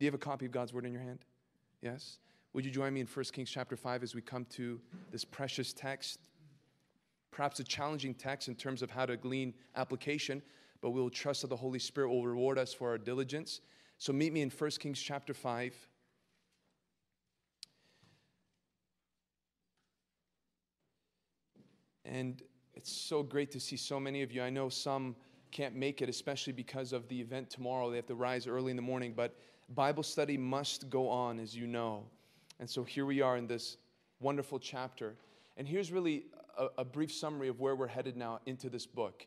Do you have a copy of God's word in your hand? Yes? Would you join me in 1 Kings chapter 5 as we come to this precious text? Perhaps a challenging text in terms of how to glean application, but we'll trust that the Holy Spirit will reward us for our diligence. So meet me in 1 Kings chapter 5. And it's so great to see so many of you. I know some can't make it, especially because of the event tomorrow. They have to rise early in the morning, but Bible study must go on, as you know. And so here we are in this wonderful chapter. And here's really a, a brief summary of where we're headed now into this book.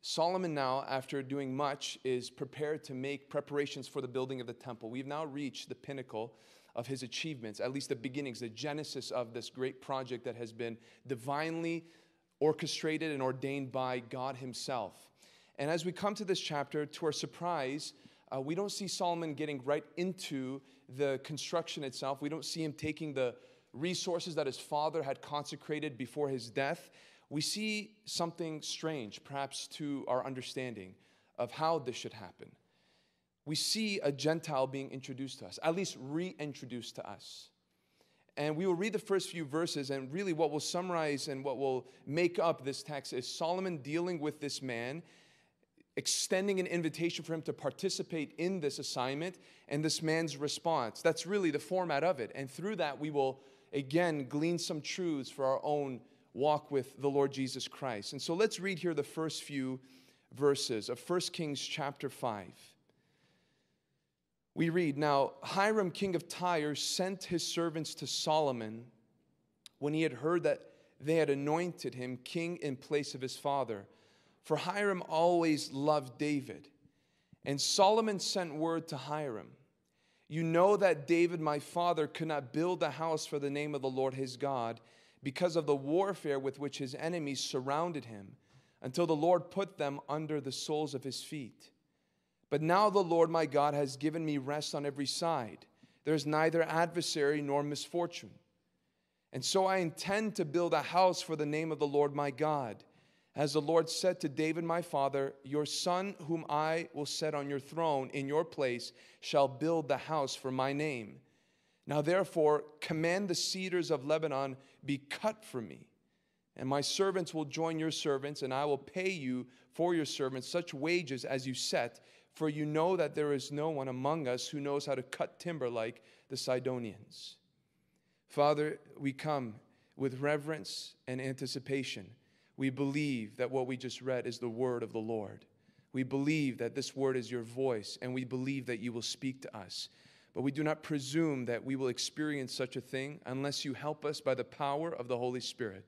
Solomon, now, after doing much, is prepared to make preparations for the building of the temple. We've now reached the pinnacle of his achievements, at least the beginnings, the genesis of this great project that has been divinely orchestrated and ordained by God Himself. And as we come to this chapter, to our surprise, uh, we don't see Solomon getting right into the construction itself. We don't see him taking the resources that his father had consecrated before his death. We see something strange, perhaps to our understanding of how this should happen. We see a Gentile being introduced to us, at least reintroduced to us. And we will read the first few verses, and really what will summarize and what will make up this text is Solomon dealing with this man, extending an invitation for him to participate in this assignment, and this man's response. That's really the format of it. And through that, we will again glean some truths for our own walk with the Lord Jesus Christ. And so let's read here the first few verses of 1 Kings chapter 5 we read Now Hiram, king of Tyre, sent his servants to Solomon when he had heard that they had anointed him king in place of his father. For Hiram always loved David. And Solomon sent word to Hiram You know that David, my father, could not build a house for the name of the Lord his God because of the warfare with which his enemies surrounded him, until the Lord put them under the soles of his feet. But now the Lord my God has given me rest on every side. There is neither adversary nor misfortune. And so I intend to build a house for the name of the Lord my God. As the Lord said to David my father, Your son, whom I will set on your throne in your place, shall build the house for my name. Now therefore, command the cedars of Lebanon be cut for me. And my servants will join your servants, and I will pay you for your servants such wages as you set for you know that there is no one among us who knows how to cut timber like the Sidonians. Father, we come with reverence and anticipation. We believe that what we just read is the word of the Lord. We believe that this word is your voice, and we believe that you will speak to us. But we do not presume that we will experience such a thing unless you help us by the power of the Holy Spirit.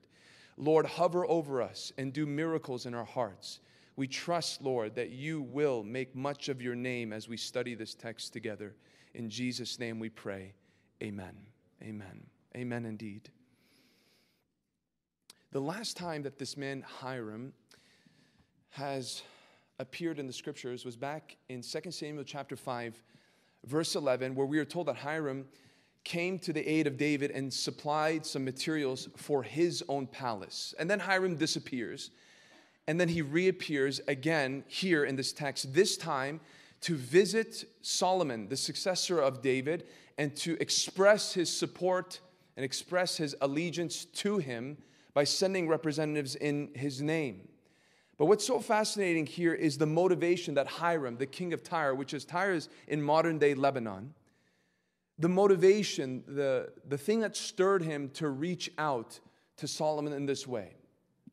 Lord, hover over us and do miracles in our hearts. We trust, Lord, that you will make much of your name as we study this text together. In Jesus' name we pray. Amen. Amen. Amen indeed. The last time that this man, Hiram, has appeared in the scriptures was back in 2 Samuel chapter 5, verse 11, where we are told that Hiram came to the aid of David and supplied some materials for his own palace. And then Hiram disappears. And then he reappears again here in this text, this time to visit Solomon, the successor of David, and to express his support and express his allegiance to him by sending representatives in his name. But what's so fascinating here is the motivation that Hiram, the king of Tyre, which is Tyre is in modern day Lebanon, the motivation, the, the thing that stirred him to reach out to Solomon in this way.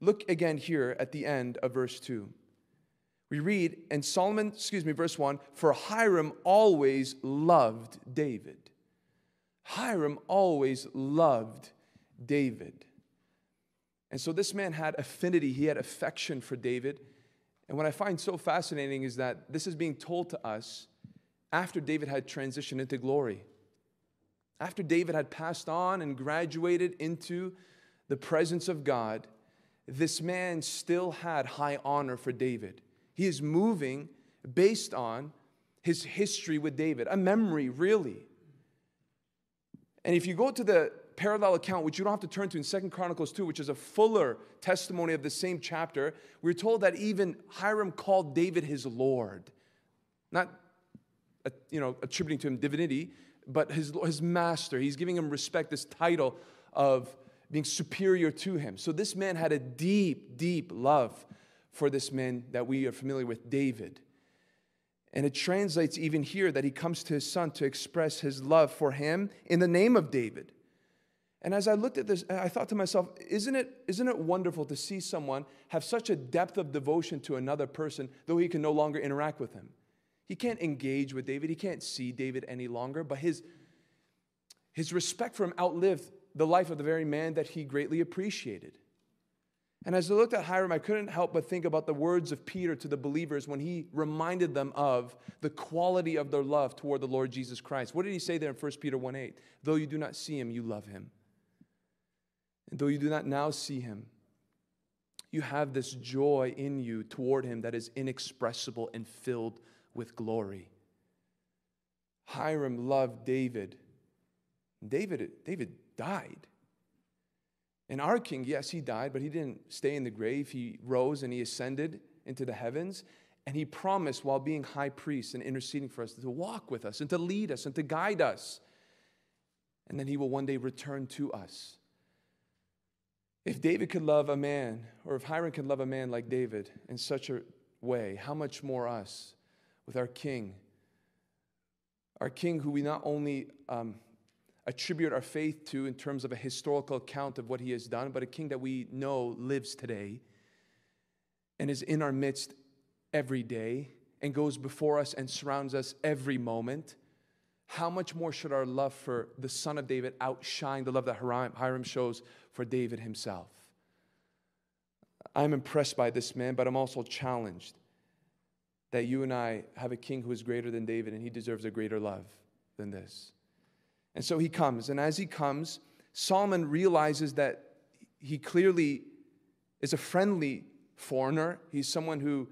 Look again here at the end of verse 2. We read, and Solomon, excuse me, verse 1 For Hiram always loved David. Hiram always loved David. And so this man had affinity, he had affection for David. And what I find so fascinating is that this is being told to us after David had transitioned into glory. After David had passed on and graduated into the presence of God, this man still had high honor for David. He is moving based on his history with David, a memory, really. And if you go to the parallel account, which you don't have to turn to in Second Chronicles 2, which is a fuller testimony of the same chapter, we're told that even Hiram called David his Lord. Not uh, you know, attributing to him divinity, but his, his master. He's giving him respect, this title of being superior to him. So this man had a deep, deep love for this man that we are familiar with, David. And it translates even here that he comes to his son to express his love for him in the name of David. And as I looked at this, I thought to myself, isn't it, isn't it wonderful to see someone have such a depth of devotion to another person, though he can no longer interact with him? He can't engage with David, he can't see David any longer, but his, his respect for him outlived the life of the very man that he greatly appreciated. And as I looked at Hiram, I couldn't help but think about the words of Peter to the believers when he reminded them of the quality of their love toward the Lord Jesus Christ. What did he say there in 1 Peter 1 8? Though you do not see him, you love him. And though you do not now see him, you have this joy in you toward him that is inexpressible and filled with glory. Hiram loved David. David, David died. And our king, yes, he died, but he didn't stay in the grave. He rose and he ascended into the heavens. And he promised, while being high priest and interceding for us, to walk with us and to lead us and to guide us. And then he will one day return to us. If David could love a man, or if Hiram could love a man like David in such a way, how much more us with our king? Our king, who we not only um, attribute our faith to in terms of a historical account of what he has done, but a king that we know lives today and is in our midst every day and goes before us and surrounds us every moment. How much more should our love for the son of David outshine the love that Hiram shows for David himself? I'm impressed by this man, but I'm also challenged that you and I have a king who is greater than David and he deserves a greater love than this. And so he comes. And as he comes, Solomon realizes that he clearly is a friendly foreigner. He's someone who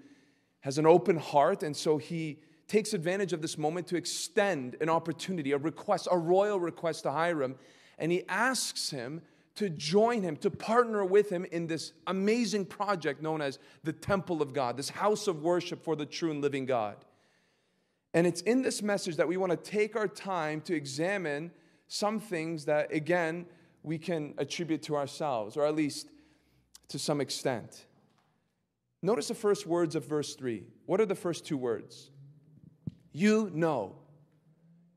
has an open heart. And so he takes advantage of this moment to extend an opportunity, a request, a royal request to Hiram. And he asks him to join him, to partner with him in this amazing project known as the Temple of God, this house of worship for the true and living God. And it's in this message that we want to take our time to examine some things that, again, we can attribute to ourselves, or at least to some extent. Notice the first words of verse 3. What are the first two words? You know.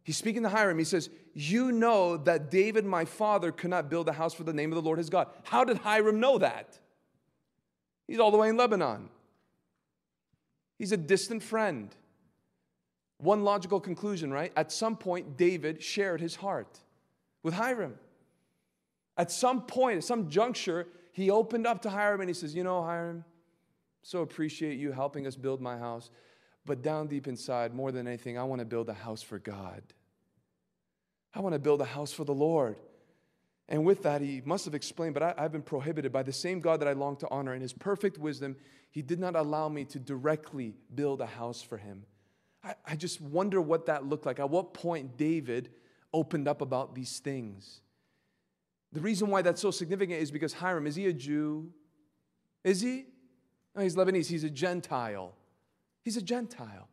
He's speaking to Hiram. He says, You know that David, my father, could not build a house for the name of the Lord his God. How did Hiram know that? He's all the way in Lebanon. He's a distant friend. One logical conclusion, right? At some point, David shared his heart with Hiram. At some point, at some juncture, he opened up to Hiram and he says, You know, Hiram, so appreciate you helping us build my house. But down deep inside, more than anything, I want to build a house for God. I want to build a house for the Lord. And with that, he must have explained, but I, have been prohibited by the same God that I long to honor. In his perfect wisdom, he did not allow me to directly build a house for him. I, I just wonder what that looked like. At what point David opened up about these things. The reason why that's so significant is because Hiram, is he a Jew? Is he? No, he's Lebanese. He's a Gentile. He's a Gentile.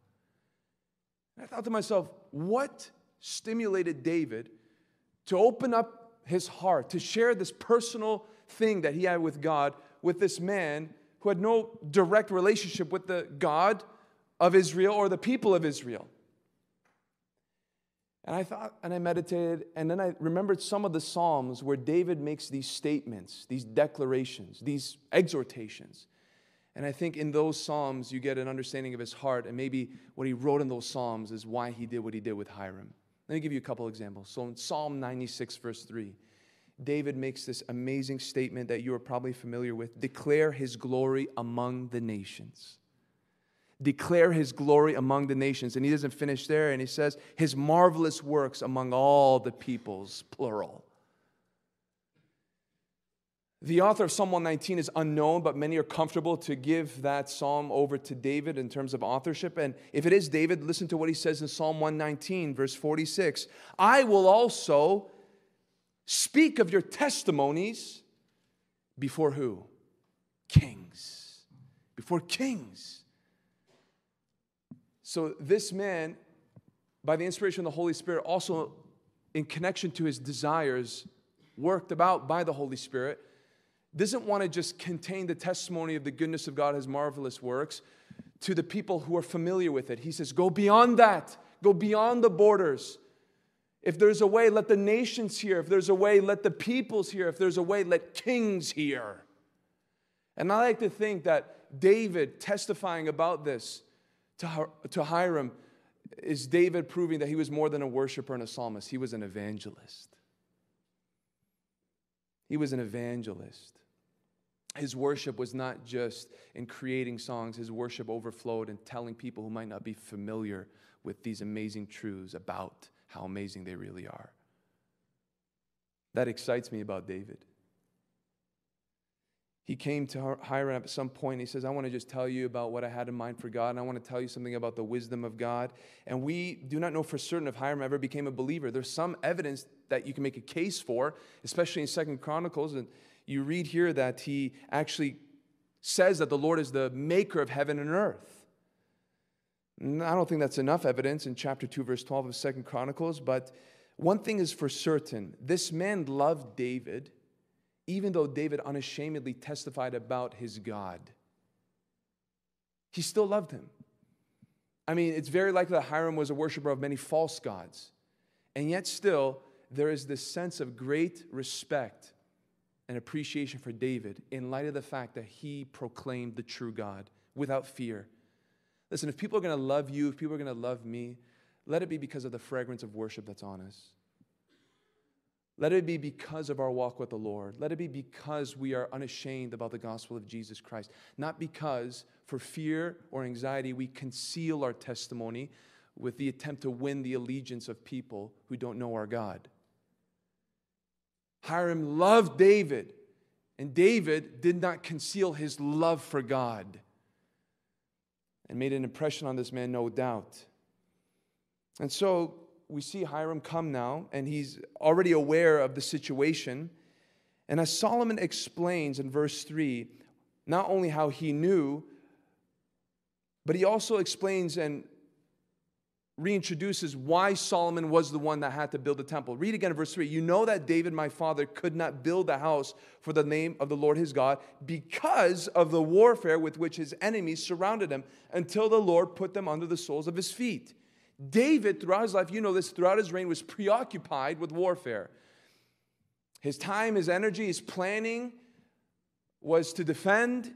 And I thought to myself, what stimulated David to open up his heart, to share this personal thing that he had with God with this man who had no direct relationship with the God of Israel or the people of Israel. And I thought, and I meditated, and then I remembered some of the Psalms where David makes these statements, these declarations, these exhortations. And I think in those Psalms, you get an understanding of his heart, and maybe what he wrote in those Psalms is why he did what he did with Hiram. Let me give you a couple examples. So in Psalm 96, verse 3, David makes this amazing statement that you are probably familiar with declare his glory among the nations declare his glory among the nations. And he doesn't finish there, and he says, his marvelous works among all the peoples, plural. The author of Psalm 119 is unknown, but many are comfortable to give that psalm over to David in terms of authorship. And if it is David, listen to what he says in Psalm 119, verse 46 I will also speak of your testimonies before who? Kings. Before kings. So this man by the inspiration of the Holy Spirit, also in connection to his desires, worked about by the Holy Spirit, doesn't want to just contain the testimony of the goodness of God, his marvelous works, to the people who are familiar with it. He says, Go beyond that, go beyond the borders. If there's a way, let the nations hear. If there's a way, let the peoples hear. If there's a way, let kings hear. And I like to think that David testifying about this to, to Hiram is David proving that he was more than a worshiper and a psalmist, he was an evangelist. He was an evangelist. His worship was not just in creating songs, his worship overflowed in telling people who might not be familiar with these amazing truths about how amazing they really are. That excites me about David. He came to Hiram at some point. And he says, I want to just tell you about what I had in mind for God, and I want to tell you something about the wisdom of God. And we do not know for certain if Hiram ever became a believer. There's some evidence that you can make a case for, especially in Second Chronicles. And you read here that he actually says that the Lord is the maker of heaven and earth. I don't think that's enough evidence in chapter 2, verse 12 of Second Chronicles, but one thing is for certain this man loved David, even though David unashamedly testified about his God. He still loved him. I mean, it's very likely that Hiram was a worshiper of many false gods. And yet, still, there is this sense of great respect and appreciation for David in light of the fact that he proclaimed the true God without fear Listen, if people are going to love you, if people are going to love me, let it be because of the fragrance of worship that's on us. Let it be because of our walk with the Lord. Let it be because we are unashamed about the gospel of Jesus Christ. Not because, for fear or anxiety, we conceal our testimony with the attempt to win the allegiance of people who don't know our God. Hiram loved David, and David did not conceal his love for God and made an impression on this man, no doubt. And so we see Hiram come now, and he's already aware of the situation. And as Solomon explains in verse 3, not only how he knew, but he also explains and reintroduces why Solomon was the one that had to build the temple. Read again verse 3. You know that David, my father, could not build a house for the name of the Lord his God because of the warfare with which his enemies surrounded him until the Lord put them under the soles of his feet. David, throughout his life, you know this, throughout his reign, was preoccupied with warfare. His time, his energy, his planning was to defend,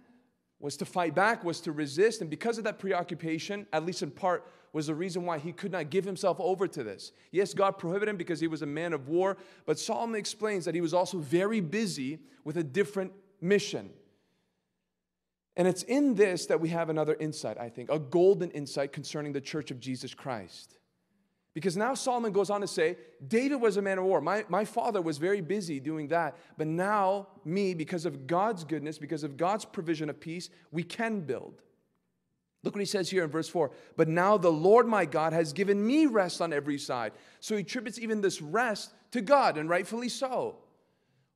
was to fight back, was to resist. And because of that preoccupation, at least in part, was the reason why he could not give himself over to this. Yes, God prohibited him because he was a man of war, but Solomon explains that he was also very busy with a different mission. And it's in this that we have another insight, I think, a golden insight concerning the church of Jesus Christ. Because now Solomon goes on to say, David was a man of war. My, my father was very busy doing that. But now, me, because of God's goodness, because of God's provision of peace, we can build. Look what he says here in verse 4. But now the Lord my God has given me rest on every side. So he attributes even this rest to God, and rightfully so.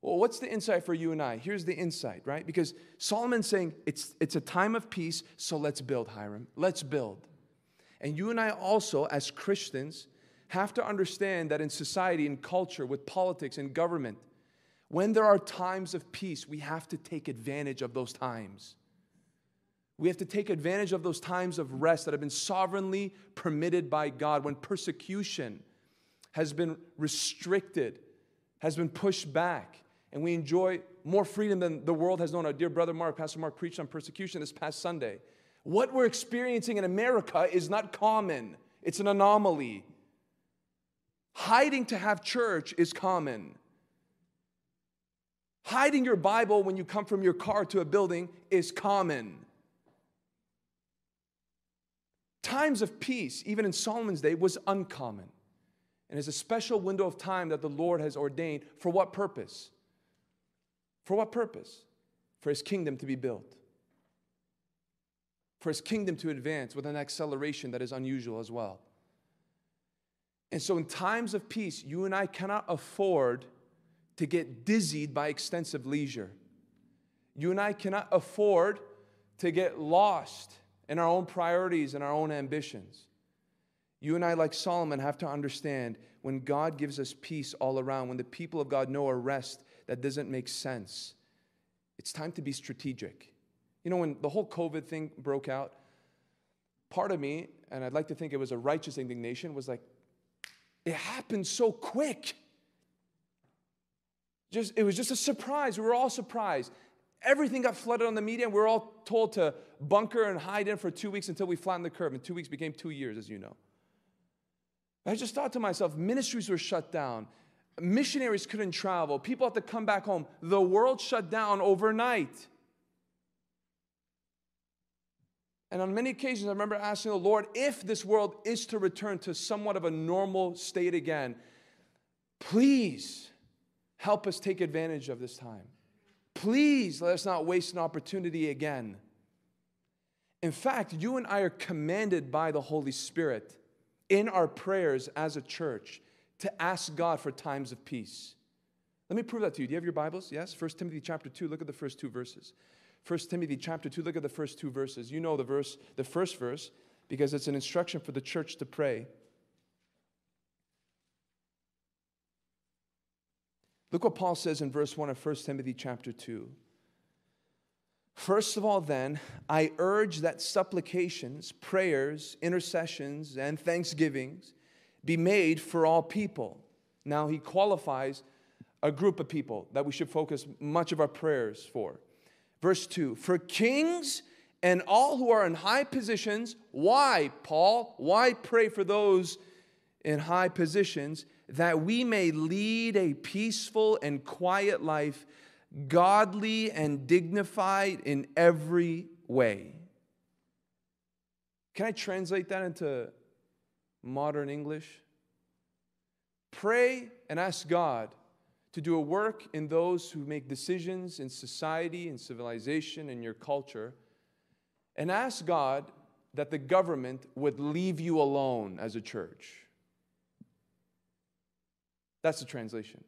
Well, what's the insight for you and I? Here's the insight, right? Because Solomon's saying it's, it's a time of peace, so let's build, Hiram. Let's build. And you and I also, as Christians, have to understand that in society, in culture, with politics and government, when there are times of peace, we have to take advantage of those times. We have to take advantage of those times of rest that have been sovereignly permitted by God when persecution has been restricted, has been pushed back, and we enjoy more freedom than the world has known. Our dear brother Mark, Pastor Mark, preached on persecution this past Sunday. What we're experiencing in America is not common, it's an anomaly. Hiding to have church is common. Hiding your Bible when you come from your car to a building is common. Times of peace, even in Solomon's day, was uncommon. And is a special window of time that the Lord has ordained. For what purpose? For what purpose? For his kingdom to be built. For his kingdom to advance with an acceleration that is unusual as well. And so, in times of peace, you and I cannot afford to get dizzied by extensive leisure. You and I cannot afford to get lost in our own priorities and our own ambitions. You and I, like Solomon, have to understand when God gives us peace all around, when the people of God know a rest that doesn't make sense, it's time to be strategic. You know, when the whole COVID thing broke out, part of me, and I'd like to think it was a righteous indignation, was like, it happened so quick. Just, it was just a surprise. We were all surprised. Everything got flooded on the media, and we were all told to bunker and hide in for two weeks until we flattened the curve. And two weeks became two years, as you know. I just thought to myself, ministries were shut down. Missionaries couldn't travel. People had to come back home. The world shut down overnight. And on many occasions, I remember asking the Lord if this world is to return to somewhat of a normal state again, please help us take advantage of this time. Please let us not waste an opportunity again. In fact, you and I are commanded by the Holy Spirit in our prayers as a church to ask God for times of peace. Let me prove that to you. Do you have your Bibles? Yes? 1 Timothy chapter 2. Look at the first two verses. 1 Timothy chapter 2, look at the first two verses. You know the verse, the first verse, because it's an instruction for the church to pray. Look what Paul says in verse 1 of 1 Timothy chapter 2. First of all, then, I urge that supplications, prayers, intercessions, and thanksgivings be made for all people. Now, he qualifies a group of people that we should focus much of our prayers for. Verse 2 For kings and all who are in high positions, why, Paul? Why pray for those in high positions? That we may lead a peaceful and quiet life, godly and dignified in every way. Can I translate that into modern English? Pray and ask God to do a work in those who make decisions in society, in civilization, in your culture, and ask God that the government would leave you alone as a church. That's the translation.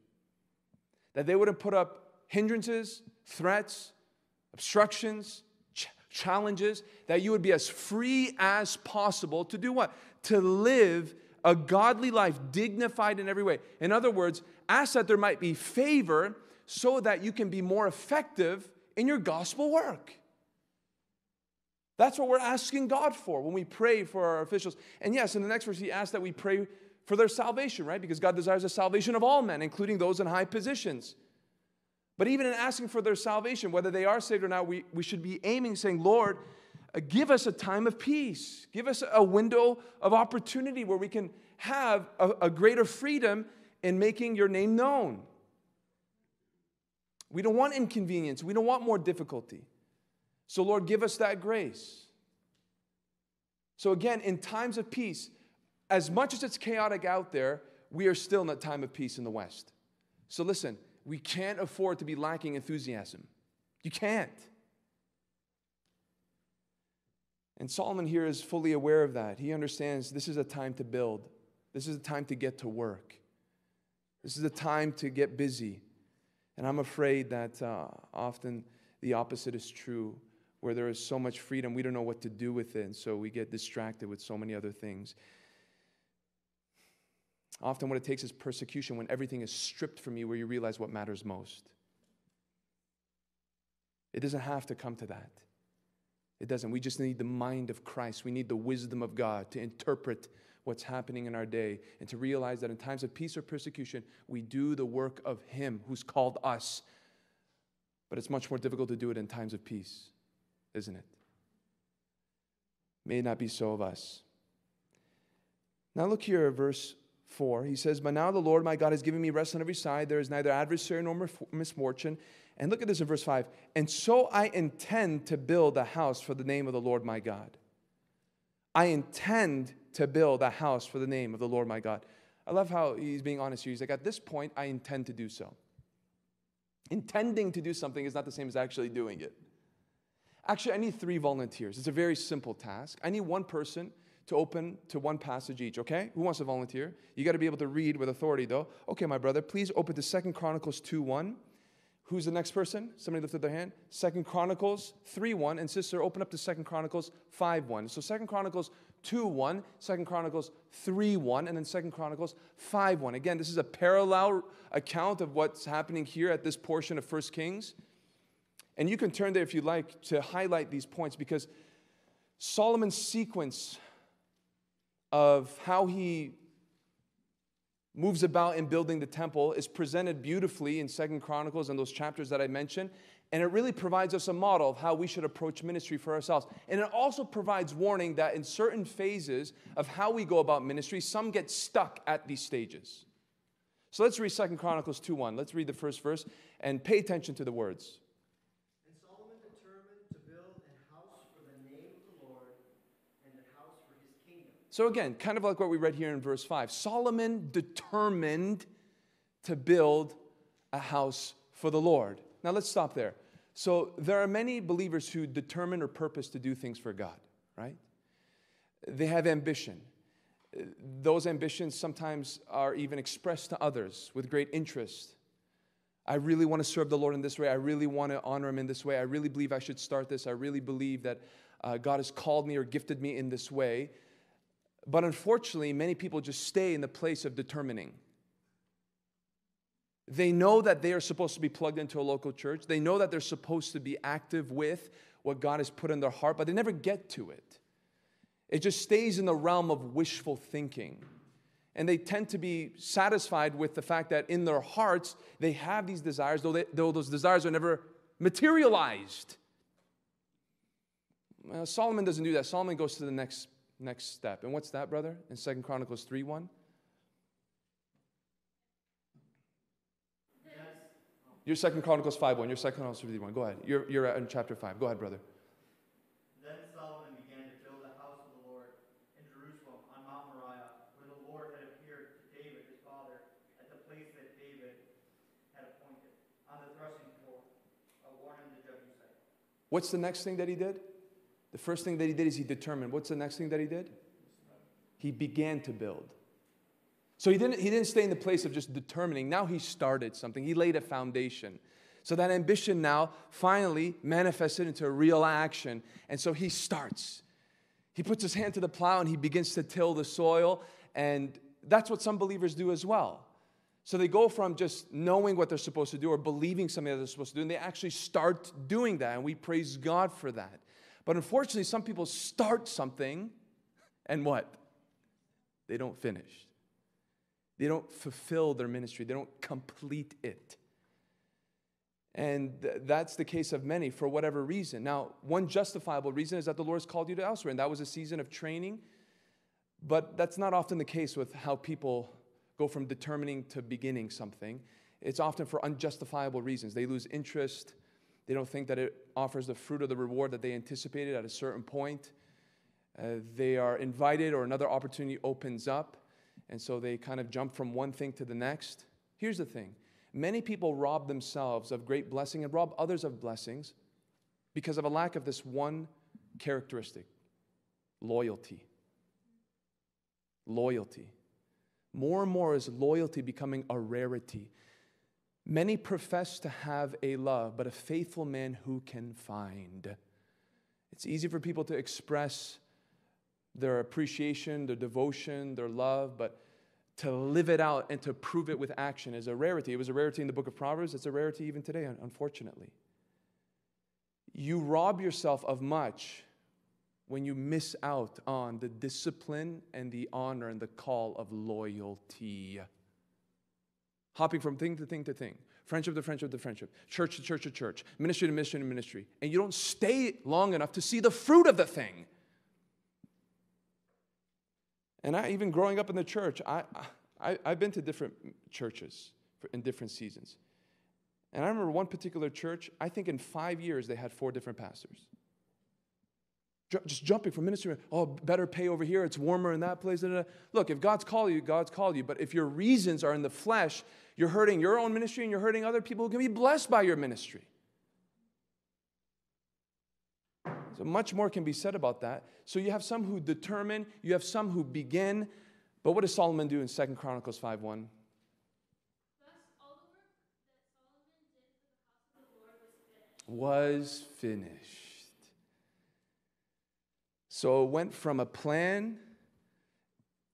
That they wouldn't put up hindrances, threats, obstructions, ch- challenges, that you would be as free as possible to do what? To live a godly life, dignified in every way. In other words, ask that there might be favor so that you can be more effective in your gospel work. That's what we're asking God for when we pray for our officials. And yes, in the next verse, he asks that we pray for their salvation, right? Because God desires the salvation of all men, including those in high positions. But even in asking for their salvation, whether they are saved or not, we, we should be aiming, saying, Lord, uh, give us a time of peace. Give us a window of opportunity where we can have a, a greater freedom in making your name known. We don't want inconvenience. We don't want more difficulty. So, Lord, give us that grace. So, again, in times of peace, as much as it's chaotic out there, we are still in a time of peace in the West. So, listen, we can't afford to be lacking enthusiasm. You can't. And Solomon here is fully aware of that. He understands this is a time to build, this is a time to get to work, this is a time to get busy. And I'm afraid that uh, often the opposite is true, where there is so much freedom, we don't know what to do with it, and so we get distracted with so many other things. Often, what it takes is persecution when everything is stripped from you, where you realize what matters most. It doesn't have to come to that. It doesn't. We just need the mind of Christ. We need the wisdom of God to interpret what's happening in our day and to realize that in times of peace or persecution, we do the work of Him who's called us. But it's much more difficult to do it in times of peace, isn't it? May it not be so of us. Now look here verse 4. He says, But now the Lord my God has given me rest on every side. There is neither adversary nor misfortune. And look at this in verse 5. And so I intend to build a house for the name of the Lord my God. I intend to build a house for the name of the Lord my God. I love how he's being honest here. He's like, at this point, I intend to do so. Intending to do something is not the same as actually doing it. Actually, I need three volunteers. It's a very simple task. I need one person to open to one passage each, okay? Who wants to volunteer? You got to be able to read with authority, though. Okay, my brother, please open to Second Chronicles 2 1. Who's the next person? Somebody lifted their hand. Second Chronicles 3 1. And sister, open up to Second Chronicles 5 1. So Second Chronicles 2 1, 2 Chronicles 3 1, and then 2 Chronicles 5 1. Again, this is a parallel account of what's happening here at this portion of 1 Kings. And you can turn there if you'd like to highlight these points because Solomon's sequence of how he moves about in building the temple is presented beautifully in Second Chronicles and those chapters that I mentioned. And it really provides us a model of how we should approach ministry for ourselves. And it also provides warning that in certain phases of how we go about ministry, some get stuck at these stages. So let's read Second Chronicles 2 1. Let's read the first verse and pay attention to the words. And Solomon determined to build an house for the name of the Lord and a house for his kingdom. So, again, kind of like what we read here in verse 5 Solomon determined to build a house for the Lord. Now, let's stop there. So, there are many believers who determine or purpose to do things for God, right? They have ambition. Those ambitions sometimes are even expressed to others with great interest. I really want to serve the Lord in this way. I really want to honor Him in this way. I really believe I should start this. I really believe that uh, God has called me or gifted me in this way. But unfortunately, many people just stay in the place of determining. They know that they are supposed to be plugged into a local church. They know that they're supposed to be active with what God has put in their heart, but they never get to it. It just stays in the realm of wishful thinking. And they tend to be satisfied with the fact that in their hearts they have these desires, though, they, though those desires are never materialized. Well, Solomon doesn't do that. Solomon goes to the next, next step. And what's that, brother? In Second Chronicles 3 1? Yes. Your Second Chronicles 5 1. Your Second Chronicles 3 1. Go ahead. You're, you're in chapter 5. Go ahead, brother. Then Solomon began to build a house of the Lord in Jerusalem on Mount Moriah, where the Lord had appeared to David his father at the place that David had appointed, on the threshing floor of Ornan the Jebusite. What's the next thing that he did? The first thing that he did is he determined. What's the next thing that he did? He began to build. So he didn't, he didn't stay in the place of just determining. Now he started something, he laid a foundation. So that ambition now finally manifested into a real action. And so he starts. He puts his hand to the plow and he begins to till the soil. And that's what some believers do as well. So they go from just knowing what they're supposed to do or believing something that they're supposed to do, and they actually start doing that. And we praise God for that. But unfortunately, some people start something and what? They don't finish. They don't fulfill their ministry, they don't complete it. And th- that's the case of many for whatever reason. Now, one justifiable reason is that the Lord has called you to elsewhere, and that was a season of training. But that's not often the case with how people go from determining to beginning something. It's often for unjustifiable reasons. They lose interest, they don't think that it offers the fruit of the reward that they anticipated at a certain point. Uh, they are invited, or another opportunity opens up, and so they kind of jump from one thing to the next. Here's the thing many people rob themselves of great blessing and rob others of blessings because of a lack of this one characteristic loyalty. Loyalty. More and more is loyalty becoming a rarity. Many profess to have a love, but a faithful man who can find. It's easy for people to express their appreciation, their devotion, their love, but to live it out and to prove it with action is a rarity. It was a rarity in the book of Proverbs, it's a rarity even today, unfortunately. You rob yourself of much when you miss out on the discipline and the honor and the call of loyalty. Hopping from thing to thing to thing, friendship to friendship to friendship, church to church to church, ministry to ministry to ministry, and you don't stay long enough to see the fruit of the thing. And I, even growing up in the church, I, I, I've been to different churches in different seasons. And I remember one particular church, I think in five years they had four different pastors. Just jumping from ministry, oh, better pay over here, it's warmer in that place. Look, if God's called you, God's called you. But if your reasons are in the flesh, you're hurting your own ministry and you're hurting other people who can be blessed by your ministry. So much more can be said about that. So you have some who determine, you have some who begin. But what does Solomon do in 2 Chronicles 5 1? Was finished. So it went from a plan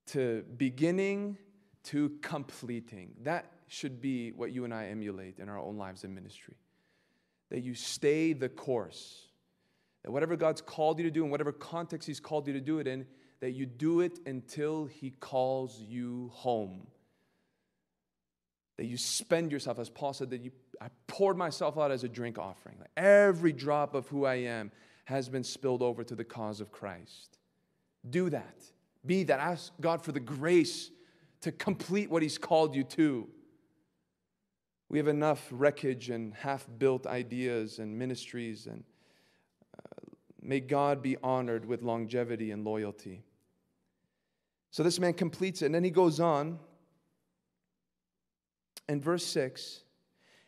to beginning to completing. That should be what you and I emulate in our own lives in ministry. That you stay the course. That whatever God's called you to do, in whatever context He's called you to do it in, that you do it until He calls you home. That you spend yourself, as Paul said, that you, I poured myself out as a drink offering. Like every drop of who I am has been spilled over to the cause of Christ. Do that. Be that. Ask God for the grace to complete what He's called you to. We have enough wreckage and half built ideas and ministries, and uh, may God be honored with longevity and loyalty. So this man completes it, and then he goes on in verse 6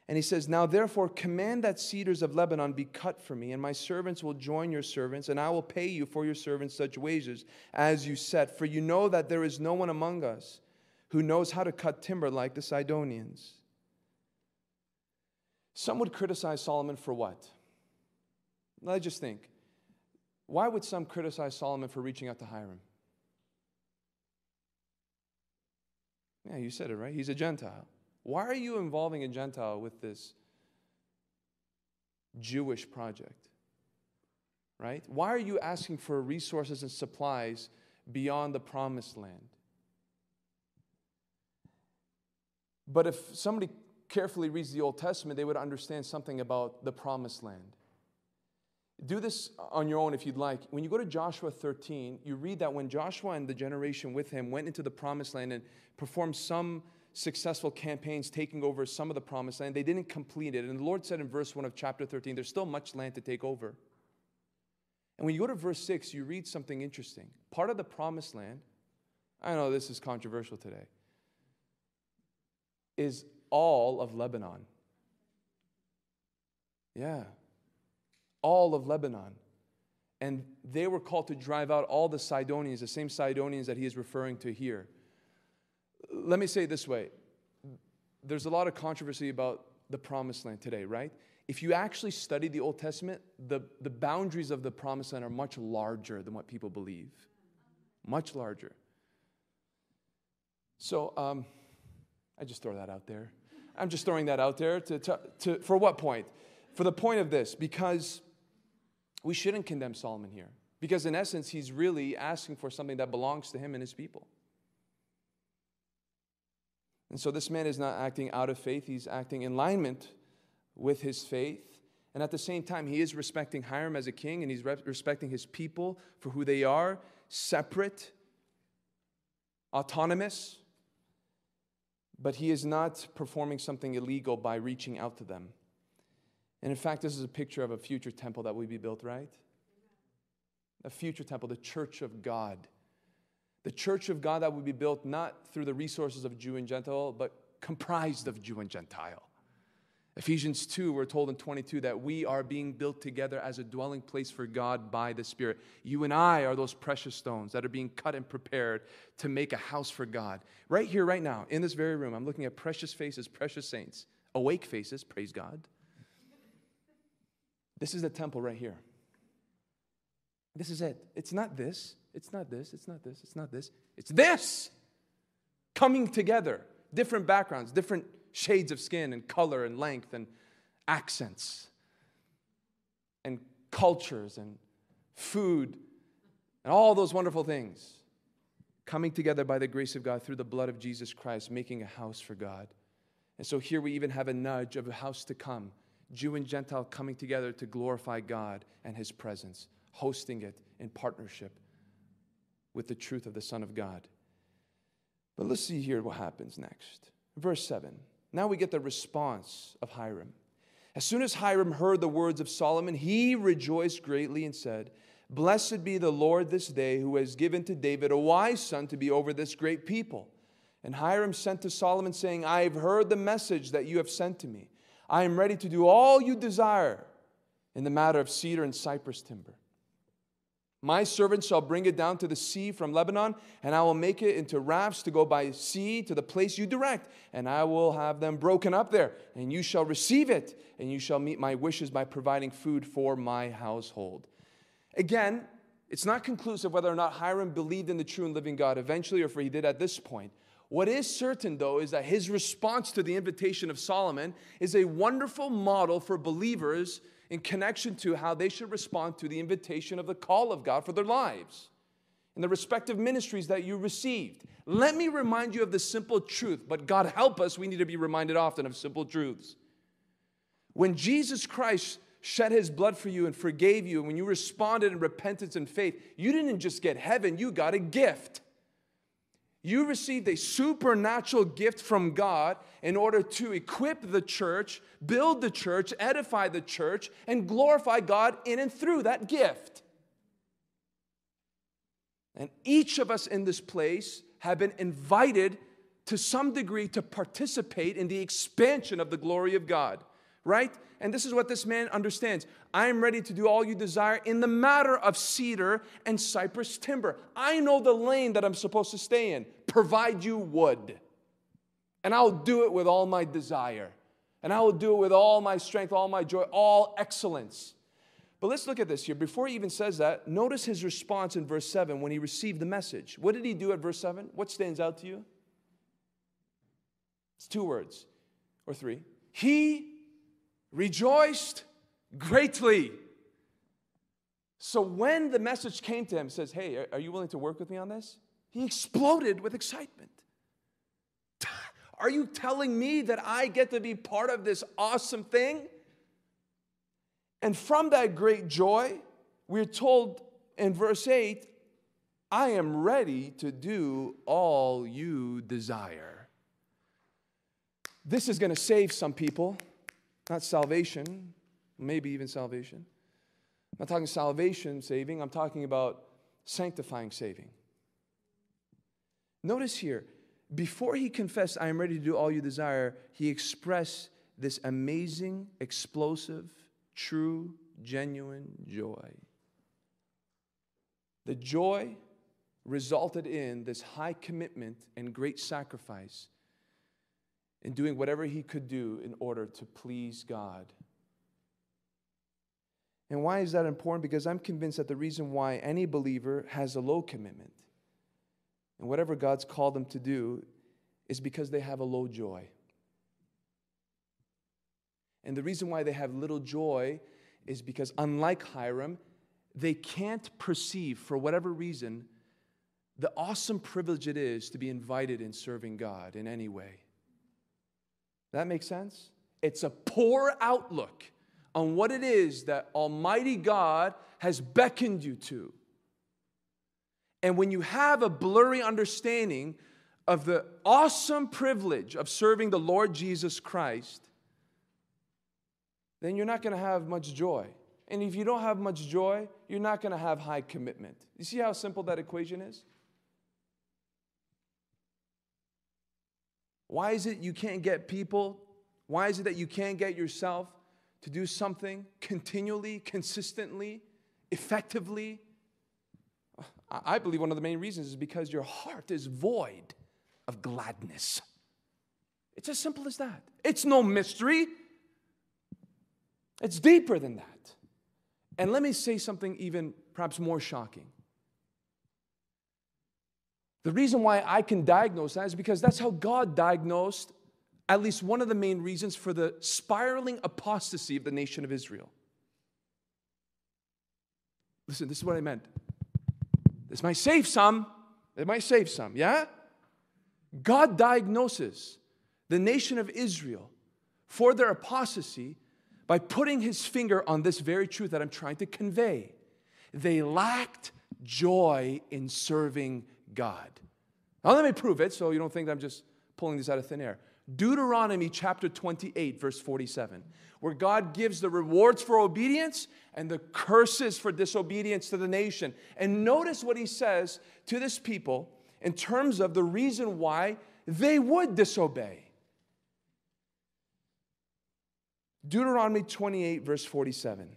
and he says, Now therefore, command that cedars of Lebanon be cut for me, and my servants will join your servants, and I will pay you for your servants such wages as you set. For you know that there is no one among us who knows how to cut timber like the Sidonians. Some would criticize Solomon for what? Let's just think. Why would some criticize Solomon for reaching out to Hiram? Yeah, you said it right. He's a Gentile. Why are you involving a Gentile with this Jewish project? Right? Why are you asking for resources and supplies beyond the promised land? But if somebody carefully reads the Old Testament, they would understand something about the promised land. Do this on your own if you'd like. When you go to Joshua 13, you read that when Joshua and the generation with him went into the promised land and performed some successful campaigns taking over some of the promised land. They didn't complete it. And the Lord said in verse 1 of chapter 13, there's still much land to take over. And when you go to verse 6, you read something interesting. Part of the promised land, I know this is controversial today, is all of Lebanon. Yeah, all of Lebanon. And they were called to drive out all the Sidonians, the same Sidonians that he is referring to here let me say it this way there's a lot of controversy about the promised land today, right? If you actually study the Old Testament, the, the boundaries of the promised land are much larger than what people believe. Much larger. So um, I just throw that out there. I'm just throwing that out there to, to, to, for what point? For the point of this, because we shouldn't condemn Solomon here. Because in essence, he's really asking for something that belongs to him and his people. And so this man is not acting out of faith, he's acting in alignment with his faith. And at the same time, he is respecting Hiram as a king and he's respecting his people for who they are, separate, autonomous. But he is not performing something illegal by reaching out to them. And in fact, this is a picture of a future temple that will be built, right? A future temple, the church of God the church of God that would be built not through the resources of Jew and Gentile, but comprised of Jew and Gentile. Ephesians 2, we're told in 22 that we are being built together as a dwelling place for God by the Spirit. You and I are those precious stones that are being cut and prepared to make a house for God. Right here, right now, in this very room, I'm looking at precious faces, precious saints, awake faces, praise God. This is the temple right here. This is it. It's not this. It's not this, it's not this, it's not this. It's this coming together. Different backgrounds, different shades of skin and color and length and accents and cultures and food and all those wonderful things coming together by the grace of God through the blood of Jesus Christ, making a house for God. And so here we even have a nudge of a house to come, Jew and Gentile coming together to glorify God and His presence, hosting it in partnership with the truth of the Son of God. But let's see here what happens next. Verse 7. Now we get the response of Hiram. As soon as Hiram heard the words of Solomon, he rejoiced greatly and said, Blessed be the Lord this day who has given to David a wise son to be over this great people. And Hiram sent to Solomon, saying, I have heard the message that you have sent to me. I am ready to do all you desire in the matter of cedar and cypress timber. My servant shall bring it down to the sea from Lebanon, and I will make it into rafts to go by sea to the place you direct, and I will have them broken up there, and you shall receive it, and you shall meet my wishes by providing food for my household. Again, It's not conclusive whether or not Hiram believed in the true and living God eventually or if he did at this point. What is certain, though, is that his response to the invitation of Solomon is a wonderful model for believers in connection to how they should respond to the invitation of the call of God for their lives and the respective ministries that you received. Let me remind you of the simple truth, but God help us, we need to be reminded often of simple truths. When Jesus Christ shed his blood for you and forgave you, and when you responded in repentance and faith, you didn't just get heaven, you got a gift. You received a supernatural gift from God in order to equip the church, build the church, edify the church, and glorify God in and through that gift. And each of us in this place have been invited to some degree to participate in the expansion of the glory of God right? And this is what this man understands. I am ready to do all you desire in the matter of cedar and cypress timber. I know the lane that I'm supposed to stay in. Provide you wood. And I'll do it with all my desire. And I will do it with all my strength, all my joy, all excellence. But let's look at this here. Before he even says that, notice his response in verse 7 when he received the message. What did he do at verse 7? What stands out to you? It's two words or three. He rejoiced greatly. So when the message came to him, says, Hey, are you willing to work with me on this? He exploded with excitement. Are you telling me that I get to be part of this awesome thing? And from that great joy, we're told in verse 8, I am ready to do all you desire. This is going to save some people. Not salvation, maybe even salvation. I'm not talking salvation saving, I'm talking about sanctifying saving. Notice here, before he confessed, I am ready to do all you desire, he expressed this amazing, explosive, true, genuine joy. The joy resulted in this high commitment and great sacrifice in doing whatever he could do in order to please God. And why is that important? Because I'm convinced that the reason why any believer has a low commitment and whatever God's called them to do is because they have a low joy. And the reason why they have little joy is because, unlike Hiram, they can't perceive, for whatever reason, the awesome privilege it is to be invited in serving God in any way. That makes sense? It's a poor outlook on what it is that Almighty God has beckoned you to. And when you have a blurry understanding of the awesome privilege of serving the Lord Jesus Christ, then you're not going to have much joy. And if you don't have much joy, you're not going to have high commitment. You see how simple that equation is? Why is it you can't get people? Why is it that you can't get yourself to do something continually, consistently, effectively? I believe one of the main reasons is because your heart is void of gladness. It's as simple as that. It's no mystery, it's deeper than that. And let me say something even perhaps more shocking. The reason why I can diagnose that is because that's how God diagnosed at least one of the main reasons for the spiraling apostasy of the nation of Israel. Listen, this is what I meant. This might save some. It might save some, yeah? God diagnoses the nation of Israel for their apostasy by putting his finger on this very truth that I'm trying to convey. They lacked joy in serving God. Now, let me prove it so you don't think I'm just pulling this out of thin air. Deuteronomy chapter 28, verse 47, where God gives the rewards for obedience and the curses for disobedience to the nation. And notice what he says to this people in terms of the reason why they would disobey. Deuteronomy 28, verse 47.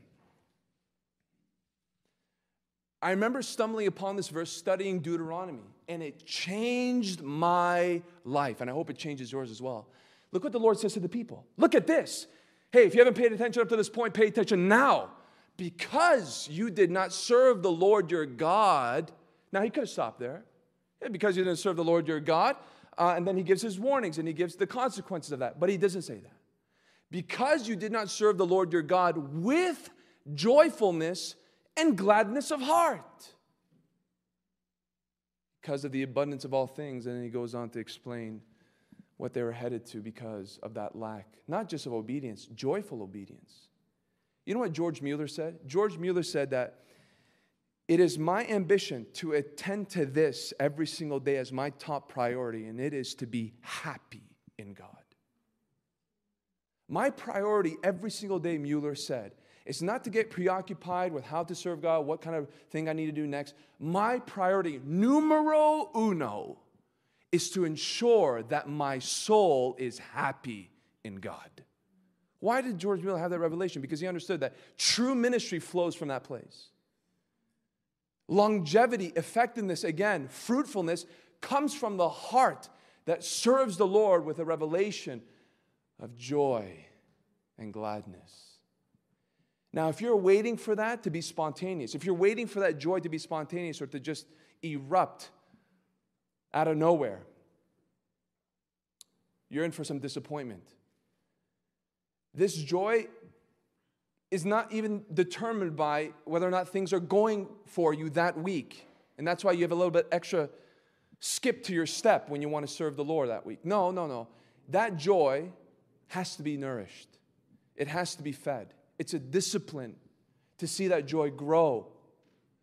I remember stumbling upon this verse studying Deuteronomy, and it changed my life. And I hope it changes yours as well. Look what the Lord says to the people. Look at this. Hey, if you haven't paid attention up to this point, pay attention now. because you did not serve the Lord your God. Now, he could have stopped there. Yeah, because you didn't serve the Lord your God. Uh, and then he gives his warnings and he gives the consequences of that. But he doesn't say that. Because you did not serve the Lord your God with joyfulness and gladness of heart. Because of the abundance of all things. And then he goes on to explain what they were headed to because of that lack, not just of obedience, joyful obedience. You know what George Mueller said? George Mueller said that it is my ambition to attend to this every single day as my top priority, and it is to be happy in God. My priority every single day, Mueller said, is not to get preoccupied with how to serve God, what kind of thing I need to do next. My priority, numero uno, is to ensure that my soul is happy in God. Why did George Mueller have that revelation? Because he understood that true ministry flows from that place. Longevity, effectiveness, again, fruitfulness comes from the heart that serves the Lord with a revelation of joy and gladness. Now, if you're waiting for that to be spontaneous, if you're waiting for that joy to be spontaneous or to just erupt out of nowhere, you're in for some disappointment. This joy is not even determined by whether or not things are going for you that week. And that's why you have a little bit extra skip to your step when you want to serve the Lord that week. No, no, no. That joy has to be nourished, it has to be fed. It's a discipline to see that joy grow.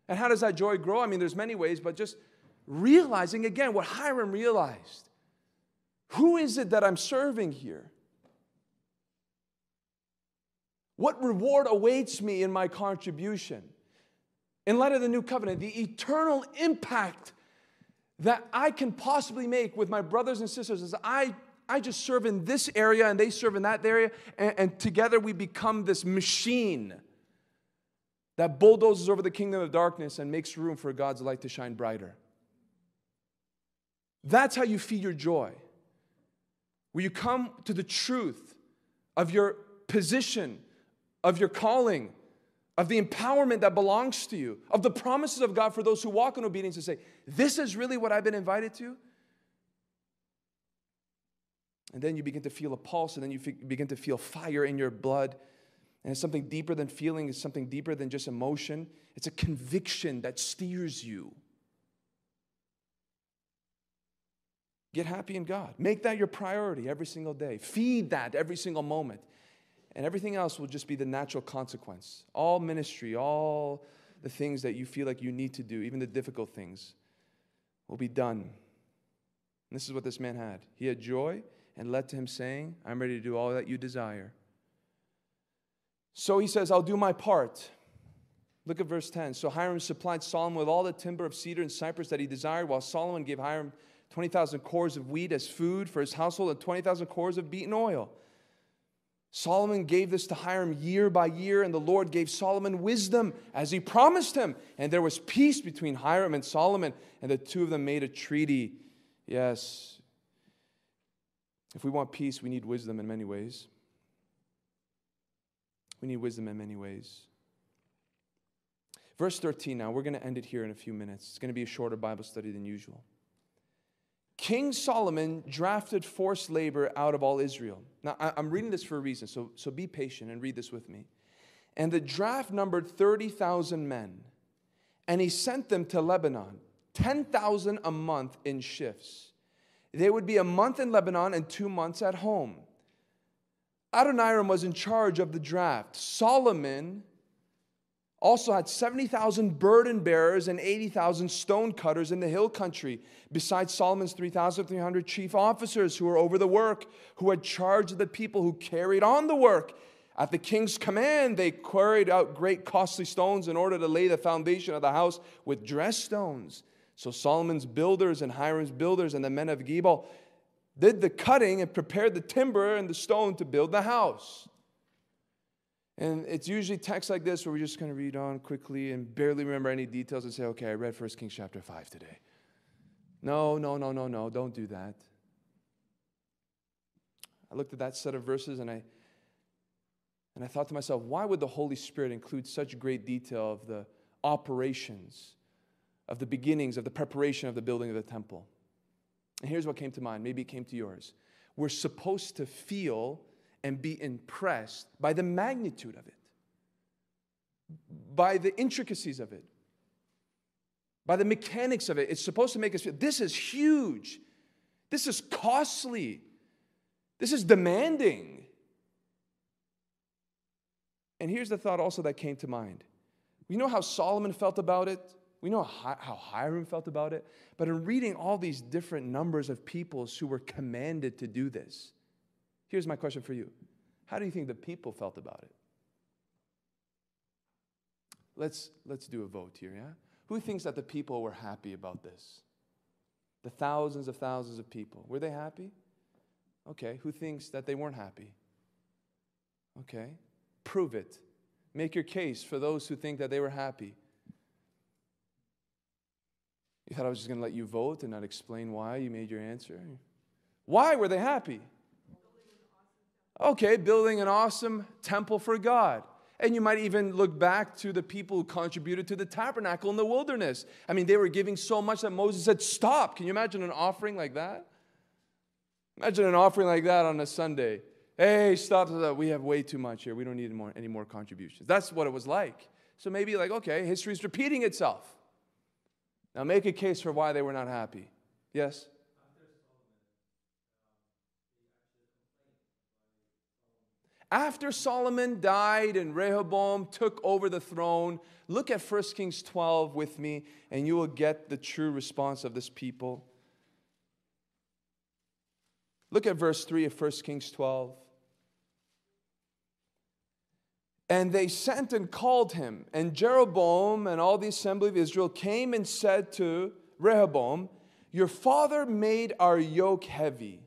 And how does that joy grow? I mean, there's many ways, but just realizing again what Hiram realized. Who is it that I'm serving here? What reward awaits me in my contribution? In light of the new covenant, the eternal impact that I can possibly make with my brothers and sisters as I, I just serve in this area and they serve in that area, and, and together we become this machine that bulldozes over the kingdom of darkness and makes room for God's light to shine brighter. That's how you feed your joy. Where you come to the truth of your position of your calling, of the empowerment that belongs to you, of the promises of God for those who walk in obedience and say, This is really what I've been invited to. And then you begin to feel a pulse, and then you begin to feel fire in your blood. And it's something deeper than feeling, it's something deeper than just emotion. It's a conviction that steers you. Get happy in God. Make that your priority every single day. Feed that every single moment and everything else will just be the natural consequence. All ministry, all the things that you feel like you need to do, even the difficult things, will be done. And this is what this man had. He had joy and led to him saying, I'm ready to do all that you desire. So he says, I'll do my part. Look at verse 10. So Hiram supplied Solomon with all the timber of cedar and cypress that he desired, while Solomon gave Hiram 20,000 cors of wheat as food for his household and 20,000 cors of beaten oil. Solomon gave this to Hiram year by year, and the Lord gave Solomon wisdom as he promised him. And there was peace between Hiram and Solomon, and the two of them made a treaty. Yes. If we want peace, we need wisdom in many ways. We need wisdom in many ways. Verse 13 now, we're going to end it here in a few minutes. It's going to be a shorter Bible study than usual. King Solomon drafted forced labor out of all Israel. Now, I'm reading this for a reason, so, so be patient and read this with me. And the draft numbered 30,000 men, and he sent them to Lebanon, 10,000 a month in shifts. They would be a month in Lebanon and two months at home. Adoniram was in charge of the draft. Solomon also had 70,000 burden bearers and 80,000 stone cutters in the hill country, besides Solomon's 3,300 chief officers who were over the work, who had charge of the people who carried on the work. At the king's command, they quarried out great costly stones in order to lay the foundation of the house with dress stones. So Solomon's builders and Hiram's builders and the men of Gebal did the cutting and prepared the timber and the stone to build the house. And it's usually texts like this where we're just kind of read on quickly and barely remember any details and say, okay, I read 1 Kings chapter 5 today. No, no, no, no, no, don't do that. I looked at that set of verses and I, And I thought to myself, why would the Holy Spirit include such great detail of the operations, of the beginnings, of the preparation of the building of the temple? And here's what came to mind. Maybe it came to yours. We're supposed to feel and be impressed by the magnitude of it, by the intricacies of it, by the mechanics of it. It's supposed to make us feel this is huge, this is costly, this is demanding. And here's the thought also that came to mind. You know how Solomon felt about it? We know how Hiram felt about it. But in reading all these different numbers of peoples who were commanded to do this, here's my question for you How do you think the people felt about it? Let's, let's do a vote here, yeah? Who thinks that the people were happy about this? The thousands of thousands of people. Were they happy? Okay. Who thinks that they weren't happy? Okay. Prove it. Make your case for those who think that they were happy. You thought I was just going to let you vote and not explain why you made your answer? Why were they happy? Okay, building an awesome temple for God. And you might even look back to the people who contributed to the tabernacle in the wilderness. I mean, they were giving so much that Moses said, Stop. Can you imagine an offering like that? Imagine an offering like that on a Sunday. Hey, stop. We have way too much here. We don't need more, any more contributions. That's what it was like. So maybe, like, okay, history is repeating itself. Now make a case for why they were not happy. Yes? After Solomon died and Rehoboam took over the throne, look at 1 Kings 12 with me, and you will get the true response of this people. Look at verse 3 of 1 Kings 12. And they sent and called him. And Jeroboam and all the assembly of Israel came and said to Rehoboam, Your father made our yoke heavy.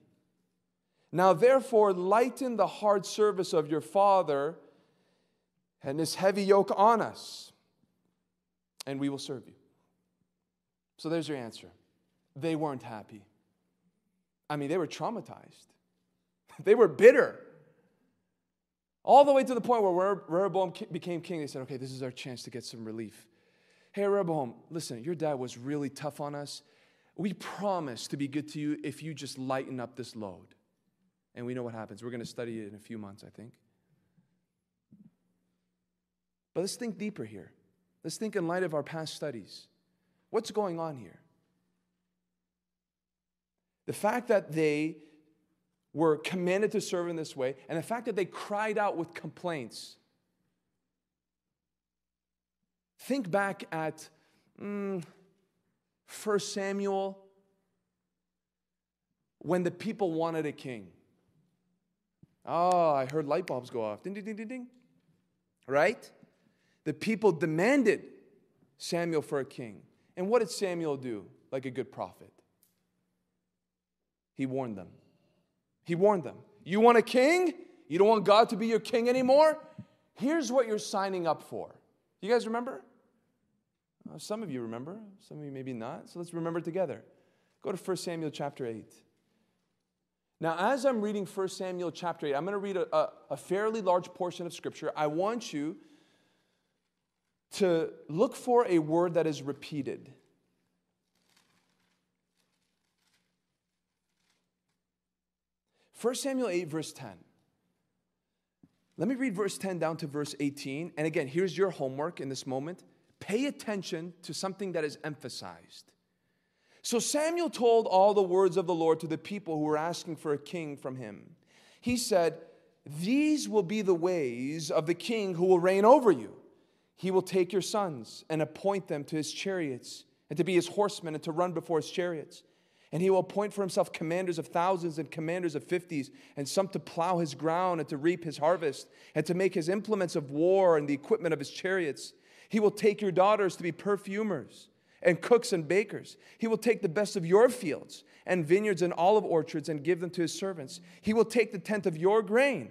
Now, therefore, lighten the hard service of your father and his heavy yoke on us, and we will serve you. So there's your answer. They weren't happy. I mean, they were traumatized, they were bitter. All the way to the point where Rehoboam became king, they said, okay, this is our chance to get some relief. Hey, Rehoboam, listen, your dad was really tough on us. We promise to be good to you if you just lighten up this load. And we know what happens. We're going to study it in a few months, I think. But let's think deeper here. Let's think in light of our past studies. What's going on here? The fact that they were commanded to serve in this way, and the fact that they cried out with complaints. Think back at mm, 1 Samuel when the people wanted a king. Oh, I heard light bulbs go off. Ding, ding, ding, ding, ding. Right? The people demanded Samuel for a king. And what did Samuel do like a good prophet? He warned them. He warned them. You want a king? You don't want God to be your king anymore? Here's what you're signing up for. You guys remember? Uh, some of you remember, some of you maybe not. So let's remember together. Go to 1 Samuel chapter 8. Now, as I'm reading 1 Samuel chapter 8, I'm going to read a, a, a fairly large portion of scripture. I want you to look for a word that is repeated. 1 Samuel 8, verse 10. Let me read verse 10 down to verse 18. And again, here's your homework in this moment. Pay attention to something that is emphasized. So Samuel told all the words of the Lord to the people who were asking for a king from him. He said, These will be the ways of the king who will reign over you. He will take your sons and appoint them to his chariots and to be his horsemen and to run before his chariots. And he will appoint for himself commanders of thousands and commanders of fifties, and some to plow his ground and to reap his harvest, and to make his implements of war and the equipment of his chariots. He will take your daughters to be perfumers and cooks and bakers. He will take the best of your fields and vineyards and olive orchards and give them to his servants. He will take the tenth of your grain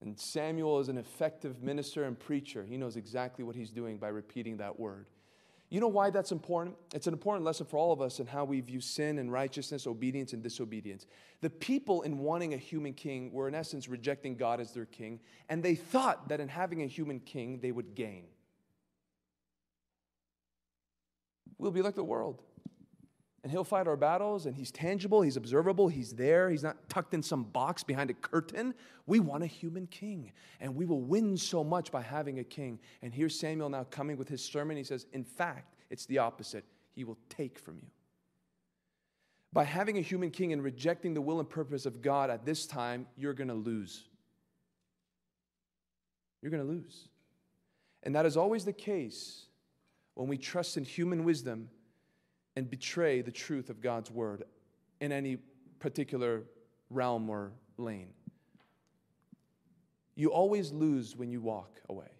And Samuel is an effective minister and preacher. He knows exactly what he's doing by repeating that word. You know why that's important? It's an important lesson for all of us in how we view sin and righteousness, obedience and disobedience. The people, in wanting a human king, were in essence rejecting God as their king, and they thought that in having a human king, they would gain. We'll be like the world and he'll fight our battles and he's tangible, he's observable, he's there, he's not tucked in some box behind a curtain. We want a human king and we will win so much by having a king. And here's Samuel now coming with his sermon. He says, In fact, it's the opposite. He will take from you. By having a human king and rejecting the will and purpose of God at this time, you're going to lose. You're going to lose. And that is always the case when we trust in human wisdom and betray the truth of God's word in any particular realm or lane. You always lose when you walk away.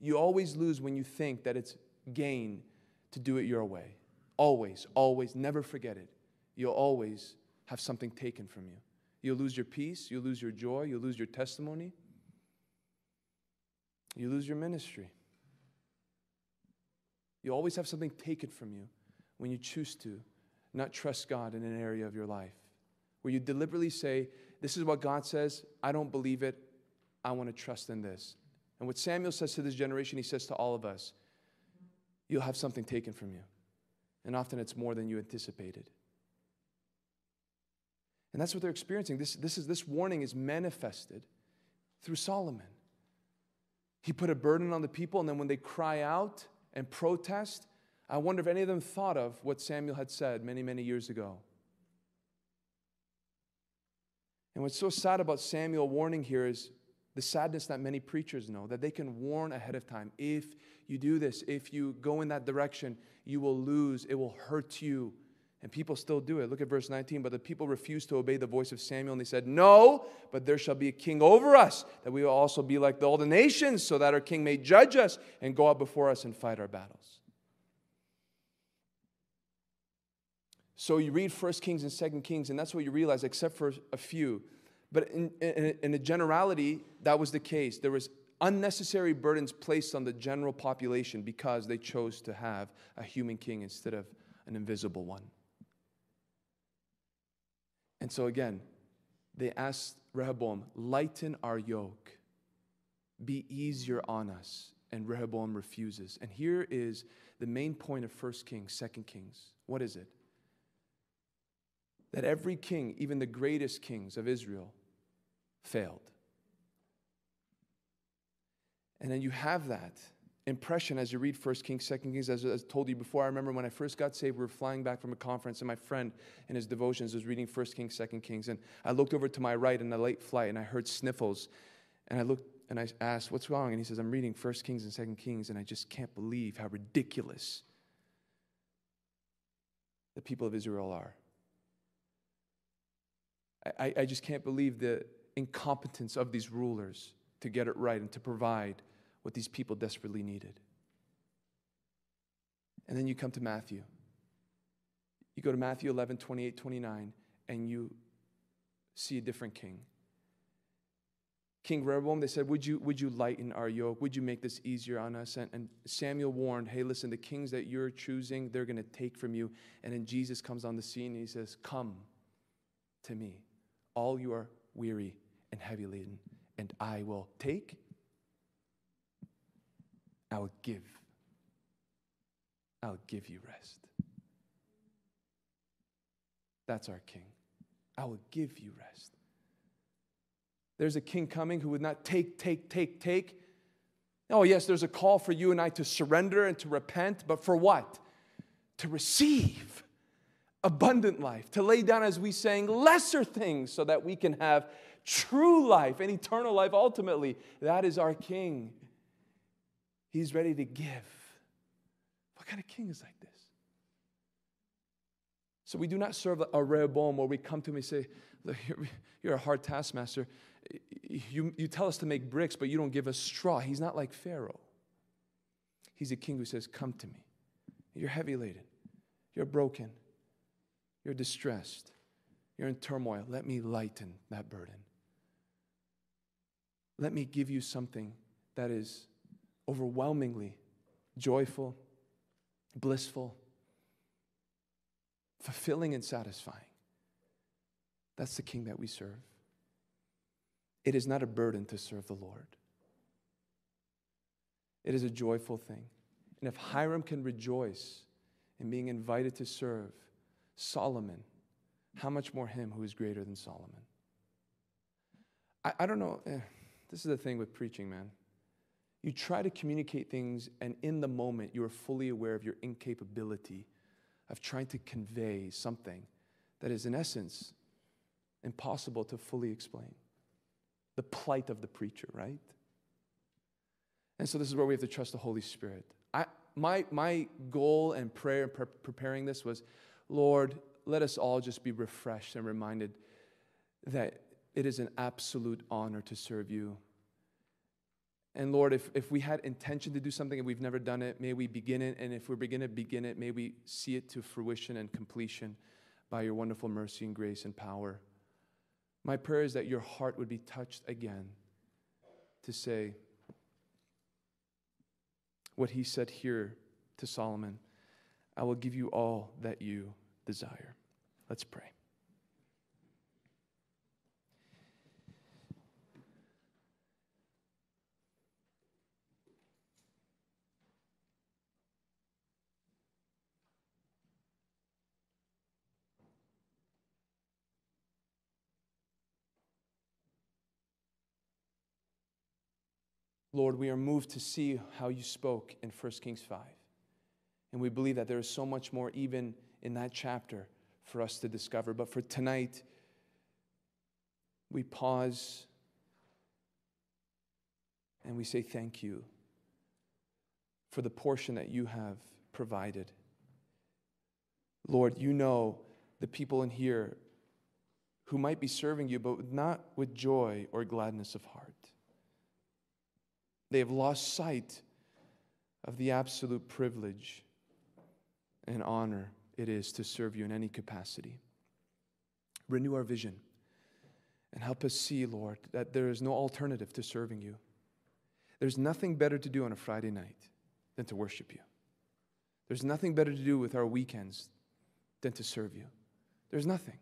You always lose when you think that it's gain to do it your way. Always, always, never forget it. You'll always have something taken from you. You'll lose your peace, you'll lose your joy, you'll lose your testimony, you lose your ministry. You always have something taken from you when you choose to not trust God in an area of your life, where you deliberately say, This is what God says, I don't believe it, I want to trust in this. And what Samuel says to this generation, he says to all of us, You'll have something taken from you. And often it's more than you anticipated. And that's what they're experiencing. This, this, is, this warning is manifested through Solomon. He put a burden on the people, and then when they cry out and protest, I wonder if any of them thought of what Samuel had said many, many years ago. And what's so sad about Samuel warning here is the sadness that many preachers know that they can warn ahead of time. If you do this, if you go in that direction, you will lose, it will hurt you. And people still do it. Look at verse 19. But the people refused to obey the voice of Samuel, and they said, No, but there shall be a king over us, that we will also be like all the nations, so that our king may judge us and go out before us and fight our battles. So you read First Kings and Second Kings, and that's what you realize, except for a few. But in, in, in a generality, that was the case. There was unnecessary burdens placed on the general population because they chose to have a human king instead of an invisible one. And so again, they asked Rehoboam, lighten our yoke, be easier on us. And Rehoboam refuses. And here is the main point of First Kings, Second Kings. What is it? That every king, even the greatest kings of Israel, failed. And then you have that impression as you read First Kings, Second Kings. As I told you before, I remember when I first got saved, we were flying back from a conference, and my friend in his devotions was reading First Kings, Second Kings. And I looked over to my right in a late flight, and I heard sniffles. And I looked and I asked, What's wrong? And he says, I'm reading First Kings and Second Kings, and I just can't believe how ridiculous the people of Israel are. I, I just can't believe the incompetence of these rulers to get it right and to provide what these people desperately needed. And then you come to Matthew. You go to Matthew 11, 28, 29, and you see a different king. King Rehoboam, they said, would you, would you lighten our yoke? Would you make this easier on us? And, and Samuel warned, Hey, listen, the kings that you're choosing, they're going to take from you. And then Jesus comes on the scene and he says, Come to me all you are weary and heavy laden, and I will take, I will give. I'll give you rest. That's our king. I will give you rest. There's a king coming who would not take, take, take, take. Oh, yes, there's a call for you and I to surrender and to repent, but for what? To receive abundant life, to lay down, as we sang, lesser things so that we can have true life and eternal life ultimately. That is our King. He's ready to give. What kind of king is like this? So we do not serve a Rehoboam where we come to him and say, you're, you're a hard taskmaster. You, you tell us to make bricks, but you don't give us straw. He's not like Pharaoh. He's a king who says, Come to me. You're heavy laden. You're broken. You're distressed. You're in turmoil. Let me lighten that burden. Let me give you something that is overwhelmingly joyful, blissful, fulfilling, and satisfying. That's the king that we serve. It is not a burden to serve the Lord, it is a joyful thing. And if Hiram can rejoice in being invited to serve Solomon, how much more him who is greater than Solomon? I, I don't know. Eh, this is the thing with preaching, man. You try to communicate things, and in the moment, you are fully aware of your incapability of trying to convey something that is, in essence, impossible to fully explain. The plight of the preacher, right? And so, this is where we have to trust the Holy Spirit. I, my, my goal and prayer pre- preparing this was Lord, let us all just be refreshed and reminded that it is an absolute honor to serve you and Lord, if, if we had intention to do something and we've never done it, may we begin it. And if we're beginning to begin it, may we see it to fruition and completion by your wonderful mercy and grace and power. My prayer is that your heart would be touched again to say what he said here to Solomon I will give you all that you desire. Let's pray. Lord, we are moved to see how you spoke in 1 Kings 5. And we believe that there is so much more, even in that chapter, for us to discover. But for tonight, we pause and we say thank you for the portion that you have provided. Lord, you know the people in here who might be serving you, but not with joy or gladness of heart. They have lost sight of the absolute privilege and honor it is to serve you in any capacity. Renew our vision and help us see, Lord, that there is no alternative to serving you. There's nothing better to do on a Friday night than to worship you. There's nothing better to do with our weekends than to serve you. There's nothing.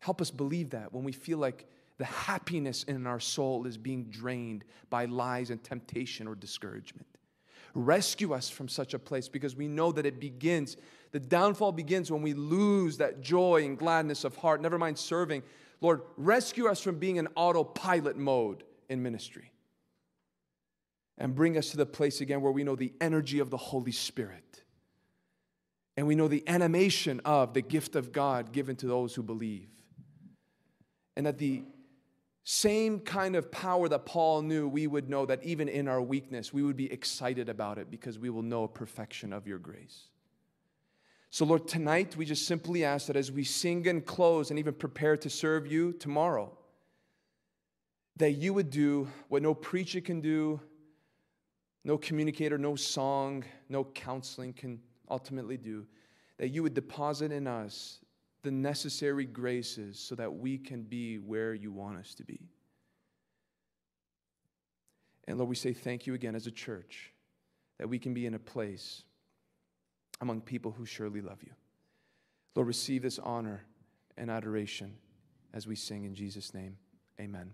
Help us believe that when we feel like the happiness in our soul is being drained by lies and temptation or discouragement. Rescue us from such a place because we know that it begins, the downfall begins when we lose that joy and gladness of heart, never mind serving. Lord, rescue us from being in autopilot mode in ministry. And bring us to the place again where we know the energy of the Holy Spirit. And we know the animation of the gift of God given to those who believe. And that the same kind of power that Paul knew, we would know that even in our weakness, we would be excited about it because we will know a perfection of your grace. So, Lord, tonight we just simply ask that as we sing and close and even prepare to serve you tomorrow, that you would do what no preacher can do, no communicator, no song, no counseling can ultimately do, that you would deposit in us the necessary graces so that we can be where you want us to be. And Lord, we say thank you again as a church that we can be in a place among people who surely love you. Lord, receive this honor and adoration as we sing in Jesus' name. Amen.